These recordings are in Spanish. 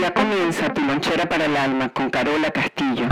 Ya comienza tu lonchera para el alma con Carola Castillo.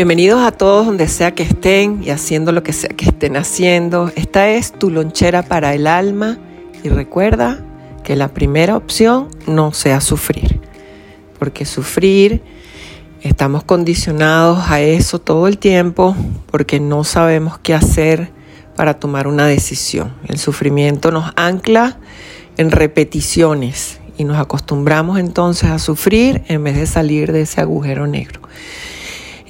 Bienvenidos a todos donde sea que estén y haciendo lo que sea que estén haciendo. Esta es tu lonchera para el alma y recuerda que la primera opción no sea sufrir, porque sufrir estamos condicionados a eso todo el tiempo porque no sabemos qué hacer para tomar una decisión. El sufrimiento nos ancla en repeticiones y nos acostumbramos entonces a sufrir en vez de salir de ese agujero negro.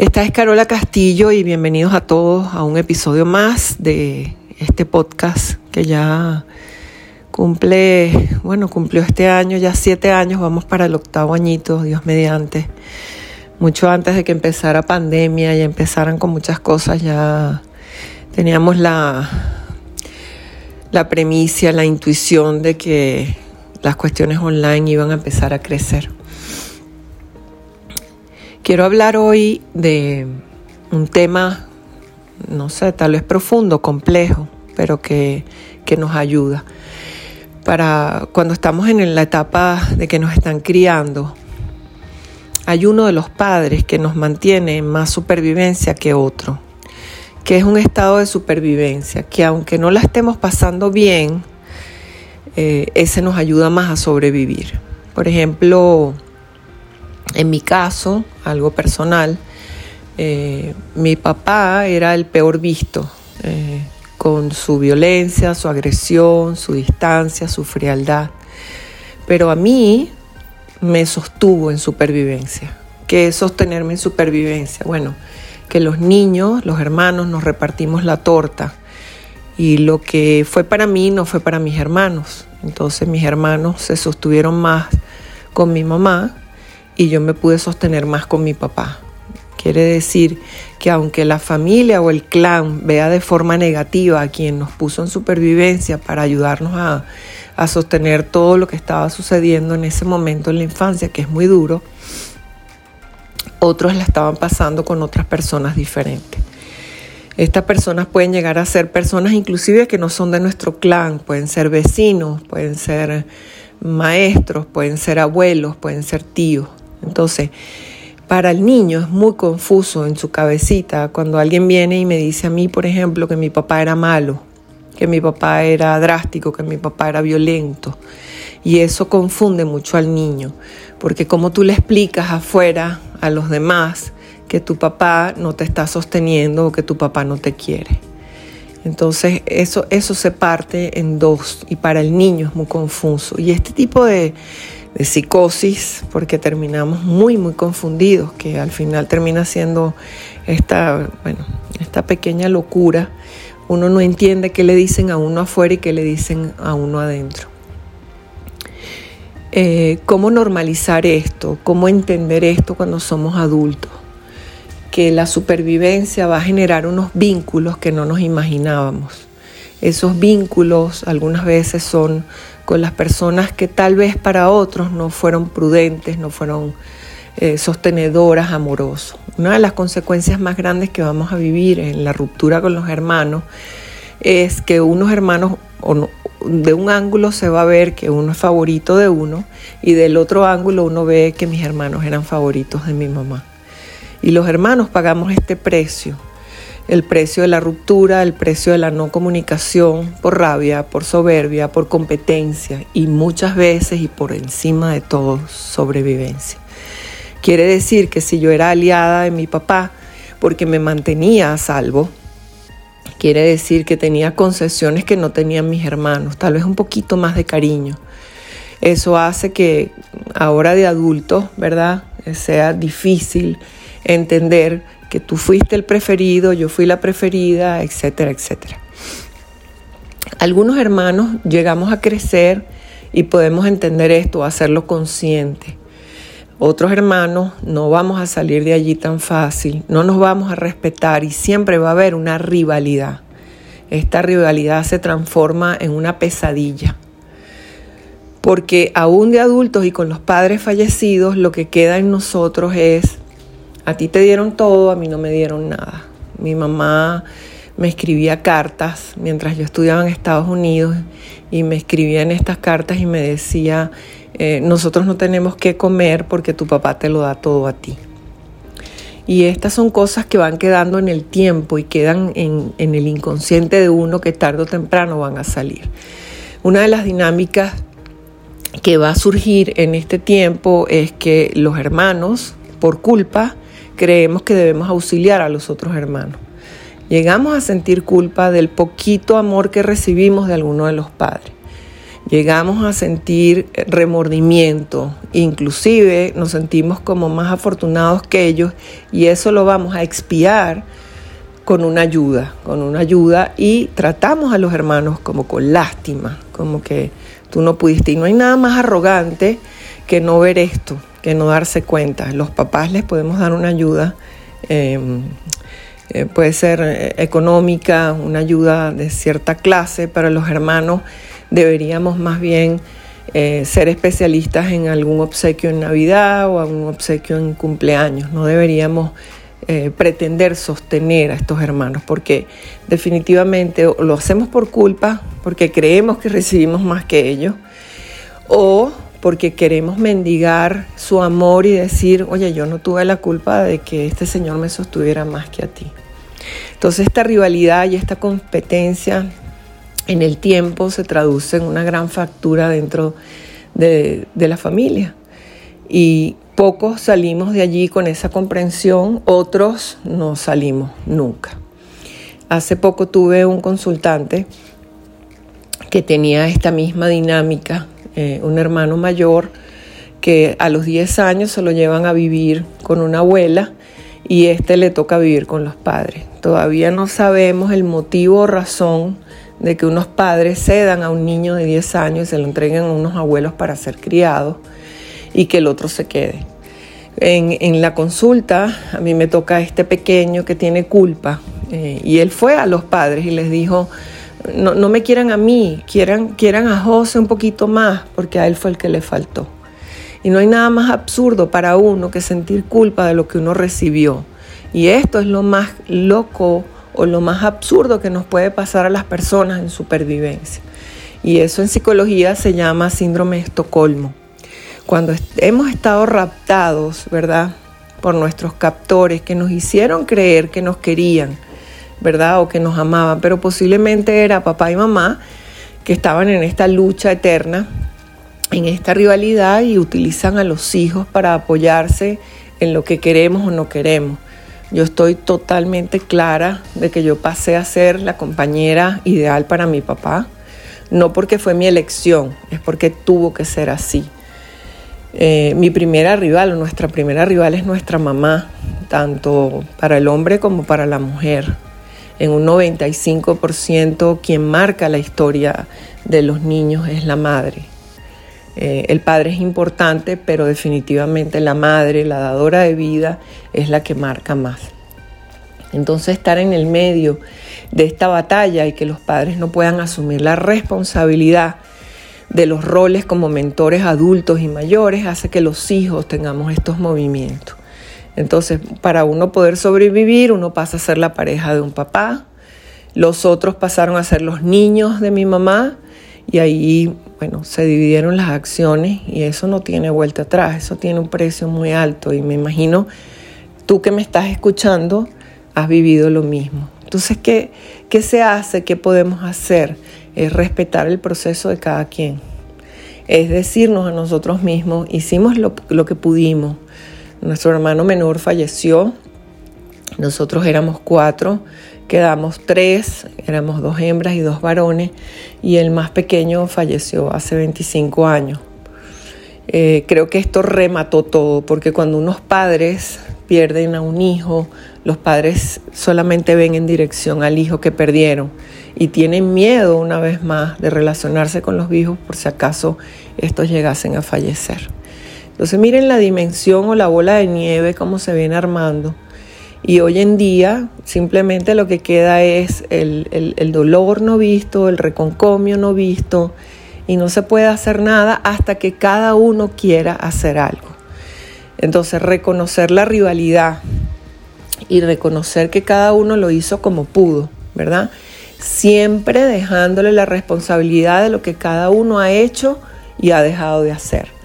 Esta es Carola Castillo y bienvenidos a todos a un episodio más de este podcast que ya cumple, bueno, cumplió este año, ya siete años, vamos para el octavo añito, Dios mediante. Mucho antes de que empezara pandemia y empezaran con muchas cosas, ya teníamos la, la premisa, la intuición de que las cuestiones online iban a empezar a crecer. Quiero hablar hoy de un tema, no sé, tal vez profundo, complejo, pero que, nos ayuda. Para cuando estamos en la etapa de que nos están criando, hay uno de los padres que nos mantiene en más supervivencia que otro, que es un estado de supervivencia, que aunque no la estemos pasando bien, eh, ese nos ayuda más a sobrevivir. Por ejemplo, en mi caso, algo personal, eh, mi papá era el peor visto, eh, con su violencia, su agresión, su distancia, su frialdad. Pero a mí me sostuvo en supervivencia. ¿Qué sostenerme en supervivencia? Bueno, que los niños, los hermanos, nos repartimos la torta. Y lo que fue para mí no fue para mis hermanos. Entonces mis hermanos se sostuvieron más con mi mamá y yo me pude sostener más con mi papá. Quiere decir que aunque la familia o el clan vea de forma negativa a quien nos puso en supervivencia para ayudarnos a, a sostener todo lo que estaba sucediendo en ese momento en la infancia, que es muy duro, otros la estaban pasando con otras personas diferentes. Estas personas pueden llegar a ser personas inclusive que no son de nuestro clan, pueden ser vecinos, pueden ser maestros, pueden ser abuelos, pueden ser tíos. Entonces, para el niño es muy confuso en su cabecita cuando alguien viene y me dice a mí, por ejemplo, que mi papá era malo, que mi papá era drástico, que mi papá era violento. Y eso confunde mucho al niño, porque como tú le explicas afuera a los demás que tu papá no te está sosteniendo o que tu papá no te quiere. Entonces eso, eso se parte en dos y para el niño es muy confuso. Y este tipo de, de psicosis, porque terminamos muy, muy confundidos, que al final termina siendo esta, bueno, esta pequeña locura. Uno no entiende qué le dicen a uno afuera y qué le dicen a uno adentro. Eh, ¿Cómo normalizar esto? ¿Cómo entender esto cuando somos adultos? Que la supervivencia va a generar unos vínculos que no nos imaginábamos. Esos vínculos algunas veces son con las personas que tal vez para otros no fueron prudentes, no fueron eh, sostenedoras, amorosos. Una de las consecuencias más grandes que vamos a vivir en la ruptura con los hermanos es que unos hermanos, de un ángulo se va a ver que uno es favorito de uno y del otro ángulo uno ve que mis hermanos eran favoritos de mi mamá. Y los hermanos pagamos este precio el precio de la ruptura, el precio de la no comunicación, por rabia, por soberbia, por competencia y muchas veces y por encima de todo sobrevivencia. Quiere decir que si yo era aliada de mi papá porque me mantenía a salvo, quiere decir que tenía concesiones que no tenían mis hermanos, tal vez un poquito más de cariño. Eso hace que ahora de adulto, ¿verdad? Sea difícil entender que tú fuiste el preferido, yo fui la preferida, etcétera, etcétera. Algunos hermanos llegamos a crecer y podemos entender esto, hacerlo consciente. Otros hermanos no vamos a salir de allí tan fácil, no nos vamos a respetar y siempre va a haber una rivalidad. Esta rivalidad se transforma en una pesadilla. Porque aún de adultos y con los padres fallecidos, lo que queda en nosotros es, a ti te dieron todo, a mí no me dieron nada. Mi mamá me escribía cartas mientras yo estudiaba en Estados Unidos y me escribía en estas cartas y me decía, eh, nosotros no tenemos que comer porque tu papá te lo da todo a ti. Y estas son cosas que van quedando en el tiempo y quedan en, en el inconsciente de uno que tarde o temprano van a salir. Una de las dinámicas que va a surgir en este tiempo es que los hermanos, por culpa, creemos que debemos auxiliar a los otros hermanos. Llegamos a sentir culpa del poquito amor que recibimos de alguno de los padres. Llegamos a sentir remordimiento, inclusive nos sentimos como más afortunados que ellos y eso lo vamos a expiar con una ayuda, con una ayuda y tratamos a los hermanos como con lástima, como que tú no pudiste y no hay nada más arrogante que no ver esto, que no darse cuenta. Los papás les podemos dar una ayuda em, eh, puede ser eh, económica, una ayuda de cierta clase. Para los hermanos deberíamos más bien eh, ser especialistas en algún obsequio en Navidad o algún obsequio en cumpleaños. No deberíamos pretender sostener a estos hermanos porque definitivamente lo hacemos por culpa, porque creemos que recibimos más que ellos, o porque queremos mendigar su amor y decir, oye, yo no tuve la culpa de que este Señor me sostuviera más que a ti. Entonces esta rivalidad y esta competencia en el tiempo se traduce en una gran factura dentro de, la familia. Y pocos salimos de allí con esa comprensión, otros no salimos nunca. Hace poco tuve un consultante que tenía esta misma dinámica, eh, un hermano mayor que a los 10 años se lo llevan a vivir con una abuela y este le toca vivir con los padres. Todavía no sabemos el motivo o razón de que unos padres cedan a un niño de 10 años y se lo entreguen a unos abuelos para ser criado y que el otro se quede. En, la consulta a mí me toca este pequeño que tiene culpa eh, y él fue a los padres y les dijo, no, me quieran a mí, quieran, quieran a José un poquito más porque a él fue el que le faltó. Y no hay nada más absurdo para uno que sentir culpa de lo que uno recibió. Y esto es lo más loco o lo más absurdo que nos puede pasar a las personas en supervivencia. Y eso en psicología se llama síndrome de Estocolmo. Cuando hemos estado raptados, ¿verdad? Por nuestros captores que nos hicieron creer que nos querían, ¿verdad? O que nos amaban, pero posiblemente era papá y mamá que estaban en esta lucha eterna en esta rivalidad y utilizan a los hijos para apoyarse en lo que queremos o no queremos. Yo estoy totalmente clara de que yo pasé a ser la compañera ideal para mi papá, no porque fue mi elección, es porque tuvo que ser así. Eh, mi primera rival, nuestra primera rival es nuestra mamá, tanto para el hombre como para la mujer. En un 95% quien marca la historia de los niños es la madre. Eh, el padre es importante, pero definitivamente la madre, la dadora de vida, es la que marca más. Entonces estar en el medio de esta batalla y que los padres no puedan asumir la responsabilidad de los roles como mentores adultos y mayores hace que los hijos tengamos estos movimientos. Entonces, para uno poder sobrevivir, uno pasa a ser la pareja de un papá, los otros pasaron a ser los niños de mi mamá y ahí, bueno, se dividieron las acciones y eso no tiene vuelta atrás, eso tiene un precio muy alto y me imagino tú que me estás escuchando has vivido lo mismo. Entonces, ¿qué, qué se hace? ¿Qué podemos hacer? Es respetar el proceso de cada quien. Es decirnos a nosotros mismos, hicimos lo, lo que pudimos. Nuestro hermano menor falleció, nosotros éramos cuatro, quedamos tres, éramos dos hembras y dos varones, y el más pequeño falleció hace 25 años. Eh, creo que esto remató todo, porque cuando unos padres pierden a un hijo, los padres solamente ven en dirección al hijo que perdieron y tienen miedo una vez más de relacionarse con los hijos por si acaso estos llegasen a fallecer. Entonces miren la dimensión o la bola de nieve cómo se viene armando. Y hoy en día simplemente lo que queda es el, el dolor no visto, el reconcomio no visto, y no se puede hacer nada hasta que cada uno quiera hacer algo. Entonces reconocer la rivalidad y reconocer que cada uno lo hizo como pudo, ¿verdad? Siempre dejándole la responsabilidad de lo que cada uno ha hecho y ha dejado de hacer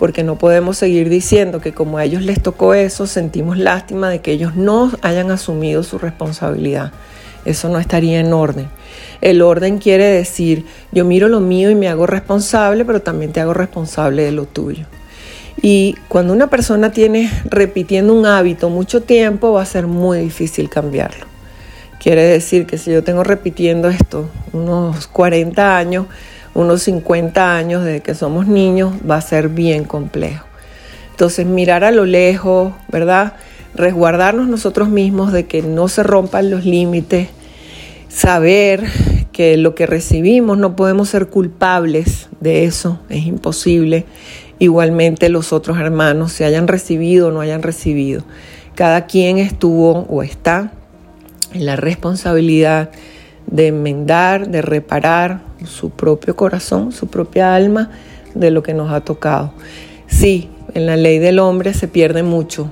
porque no podemos seguir diciendo que como a ellos les tocó eso, sentimos lástima de que ellos no hayan asumido su responsabilidad. Eso no estaría en orden. El orden quiere decir, yo miro lo mío y me hago responsable, pero también te hago responsable de lo tuyo. Y cuando una persona tiene repitiendo un hábito mucho tiempo, va a ser muy difícil cambiarlo. Quiere decir que si yo tengo repitiendo esto unos 40 años, unos 50 años desde que somos niños va a ser bien complejo. Entonces mirar a lo lejos, ¿verdad? Resguardarnos nosotros mismos de que no se rompan los límites, saber que lo que recibimos no podemos ser culpables de eso, es imposible. Igualmente los otros hermanos, se hayan recibido o no hayan recibido. Cada quien estuvo o está en la responsabilidad de enmendar, de reparar su propio corazón, su propia alma de lo que nos ha tocado. Sí, en la ley del hombre se pierde mucho,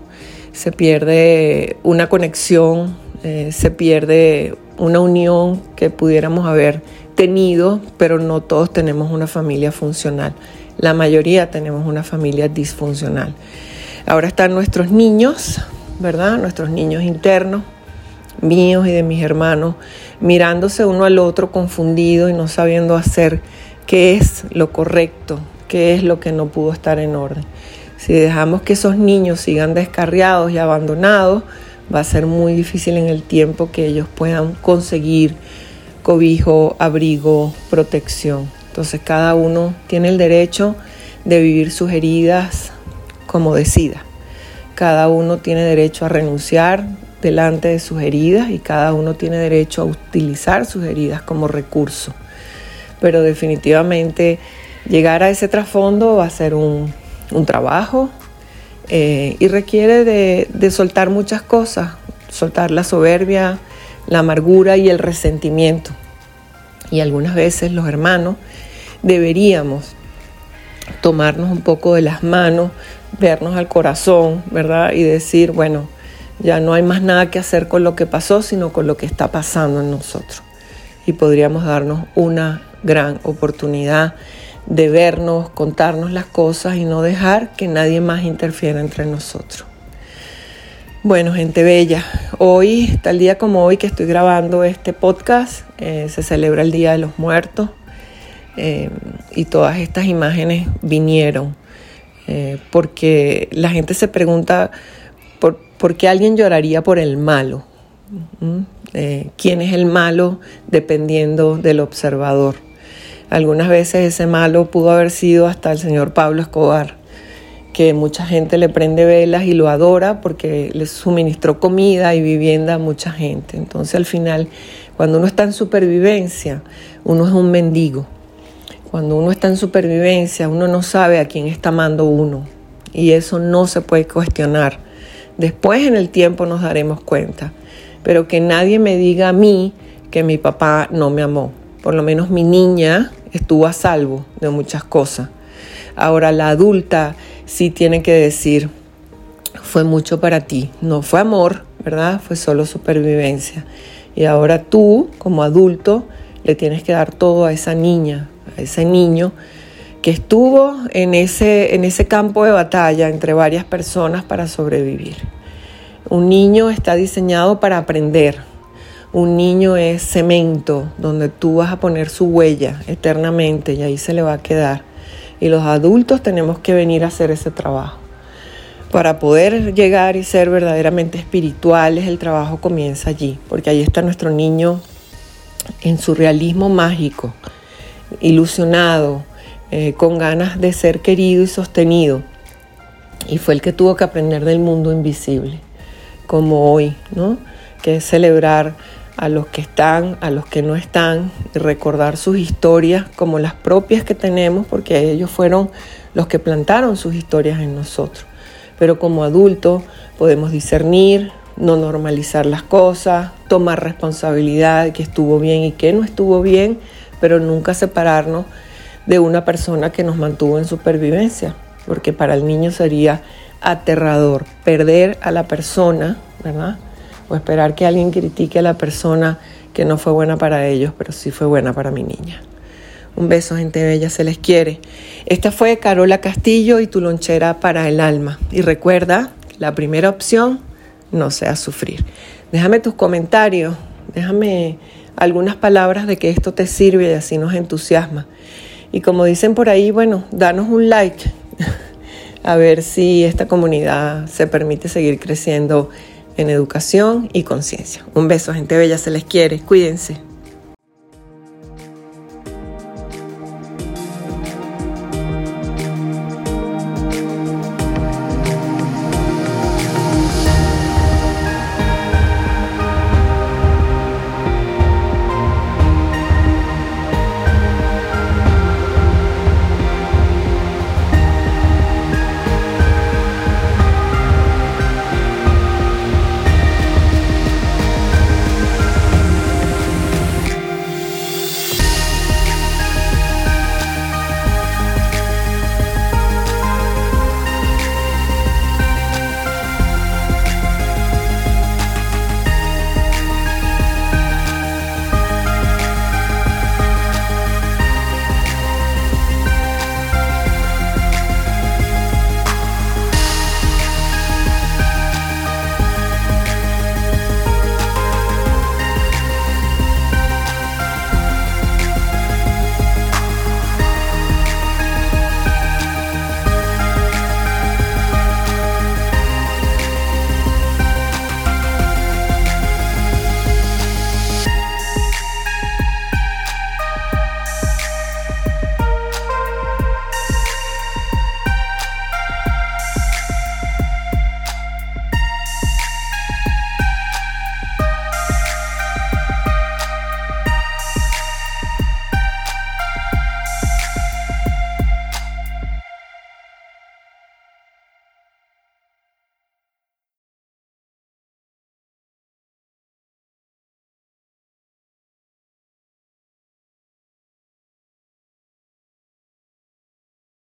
se pierde una conexión, eh, se pierde una unión que pudiéramos haber tenido, pero no todos tenemos una familia funcional. La mayoría tenemos una familia disfuncional. Ahora están nuestros niños, ¿verdad? Nuestros niños internos, míos y de mis hermanos, mirándose uno al otro confundido y no sabiendo hacer qué es lo correcto, qué es lo que no pudo estar en orden. Si dejamos que esos niños sigan descarriados y abandonados, va a ser muy difícil en el tiempo que ellos puedan conseguir cobijo, abrigo, protección. Entonces cada uno tiene el derecho de vivir sus heridas como decida. Cada uno tiene derecho a renunciar delante de sus heridas y cada uno tiene derecho a utilizar sus heridas como recurso. Pero definitivamente llegar a ese trasfondo va a ser un, trabajo eh, y requiere de, de soltar muchas cosas, soltar la soberbia, la amargura y el resentimiento. Y algunas veces los hermanos deberíamos tomarnos un poco de las manos, vernos al corazón, ¿verdad? Y decir, bueno, ya no hay más nada que hacer con lo que pasó, sino con lo que está pasando en nosotros. Y podríamos darnos una gran oportunidad de vernos, contarnos las cosas y no dejar que nadie más interfiera entre nosotros. Bueno, gente bella, hoy, tal día como hoy que estoy grabando este podcast, eh, se celebra el Día de los Muertos eh, y todas estas imágenes vinieron eh, porque la gente se pregunta, ¿Por qué alguien lloraría por el malo? Eh, ¿Quién es el malo dependiendo del observador? Algunas veces ese malo pudo haber sido hasta el señor Pablo Escobar, que mucha gente le prende velas y lo adora porque le suministró comida y vivienda a mucha gente. Entonces al final, cuando uno está en supervivencia, uno es un mendigo. Cuando uno está en supervivencia, uno no sabe a quién está amando uno. Y eso no se puede cuestionar. Después en el tiempo nos daremos cuenta. Pero que nadie me diga a mí que mi papá no me amó. Por lo menos mi niña estuvo a salvo de muchas cosas. Ahora la adulta sí tiene que decir, fue mucho para ti. No fue amor, ¿verdad? Fue solo supervivencia. Y ahora tú, como adulto, le tienes que dar todo a esa niña, a ese niño estuvo en ese, en ese campo de batalla entre varias personas para sobrevivir. Un niño está diseñado para aprender. Un niño es cemento donde tú vas a poner su huella eternamente y ahí se le va a quedar. Y los adultos tenemos que venir a hacer ese trabajo. Para poder llegar y ser verdaderamente espirituales, el trabajo comienza allí, porque ahí está nuestro niño en su realismo mágico, ilusionado, eh, con ganas de ser querido y sostenido. Y fue el que tuvo que aprender del mundo invisible. como hoy, ¿no? Que es celebrar a los que están, a los que no están, y recordar sus historias como las propias que tenemos, porque ellos fueron los que plantaron sus historias en nosotros. Pero como adultos podemos discernir, no normalizar las cosas, tomar responsabilidad de que estuvo bien y que no estuvo bien, pero nunca separarnos de una persona que nos mantuvo en supervivencia, porque para el niño sería aterrador perder a la persona, ¿verdad? o esperar que alguien critique a la persona que no fue buena para ellos, pero sí fue buena para mi niña. Un beso, gente bella, se les quiere. Esta fue Carola Castillo y tu lonchera para el alma. Y recuerda, la primera opción, no sea sufrir. Déjame tus comentarios, déjame algunas palabras de que esto te sirve y así nos entusiasma. Y como dicen por ahí, bueno, danos un like, a ver si esta comunidad se permite seguir creciendo en educación y conciencia. Un beso, gente bella, se les quiere, cuídense.